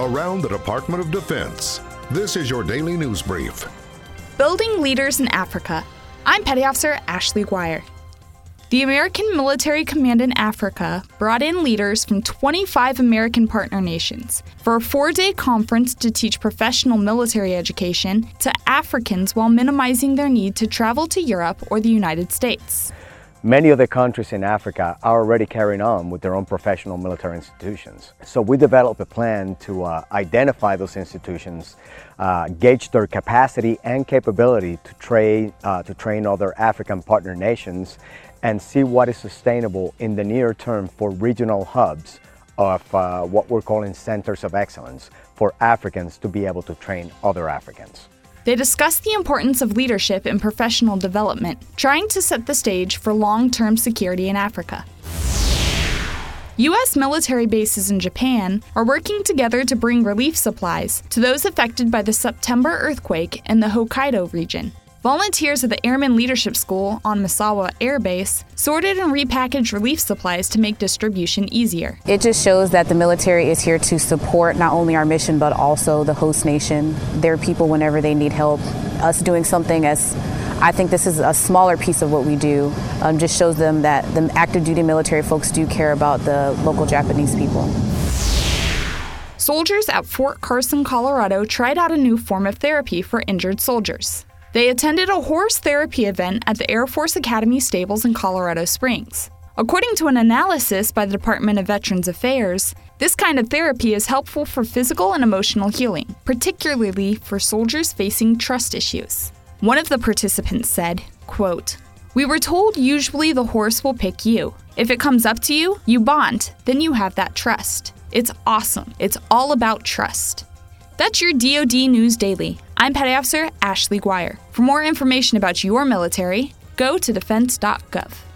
around the Department of Defense. This is your daily news brief. Building Leaders in Africa. I'm Petty Officer Ashley Guire. The American Military Command in Africa brought in leaders from 25 American partner nations for a four day conference to teach professional military education to Africans while minimizing their need to travel to Europe or the United States. Many other countries in Africa are already carrying on with their own professional military institutions. So we developed a plan to uh, identify those institutions, uh, gauge their capacity and capability to train, uh, to train other African partner nations, and see what is sustainable in the near term for regional hubs of uh, what we're calling centers of excellence for Africans to be able to train other Africans. They discussed the importance of leadership in professional development, trying to set the stage for long term security in Africa. U.S. military bases in Japan are working together to bring relief supplies to those affected by the September earthquake in the Hokkaido region. Volunteers at the Airman Leadership School on Misawa Air Base sorted and repackaged relief supplies to make distribution easier. It just shows that the military is here to support not only our mission but also the host nation. Their people whenever they need help. Us doing something as I think this is a smaller piece of what we do. Um, just shows them that the active duty military folks do care about the local Japanese people. Soldiers at Fort Carson, Colorado tried out a new form of therapy for injured soldiers. They attended a horse therapy event at the Air Force Academy stables in Colorado Springs. According to an analysis by the Department of Veterans Affairs, this kind of therapy is helpful for physical and emotional healing, particularly for soldiers facing trust issues. One of the participants said, quote, We were told usually the horse will pick you. If it comes up to you, you bond, then you have that trust. It's awesome. It's all about trust. That's your DoD News Daily. I'm Petty Officer Ashley Guire. For more information about your military, go to defense.gov.